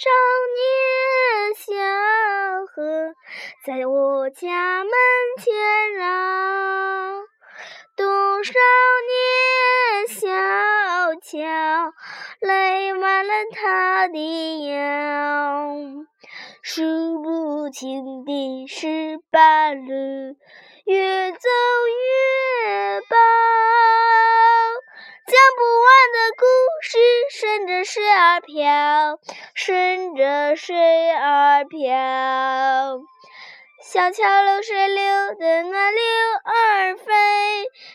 少年小河在我家门前绕，多少年小桥累弯了他的腰，数不清的十八路，越走越儿飘，顺着水儿飘。小桥流水流的那柳儿飞，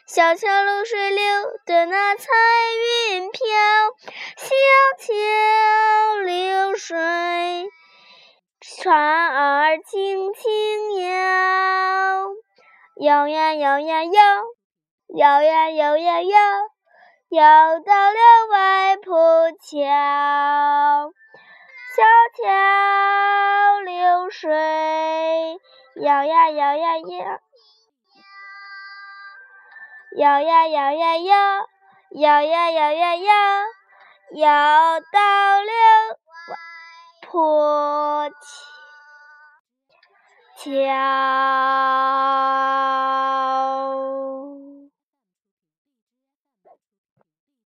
小桥流水流的那彩云飘。小桥流水，船儿轻轻摇，摇呀摇呀摇，摇呀摇呀摇。摇到了外婆桥，桥流水，摇呀摇呀摇，摇呀摇呀摇，摇呀摇呀摇，摇到了外婆桥。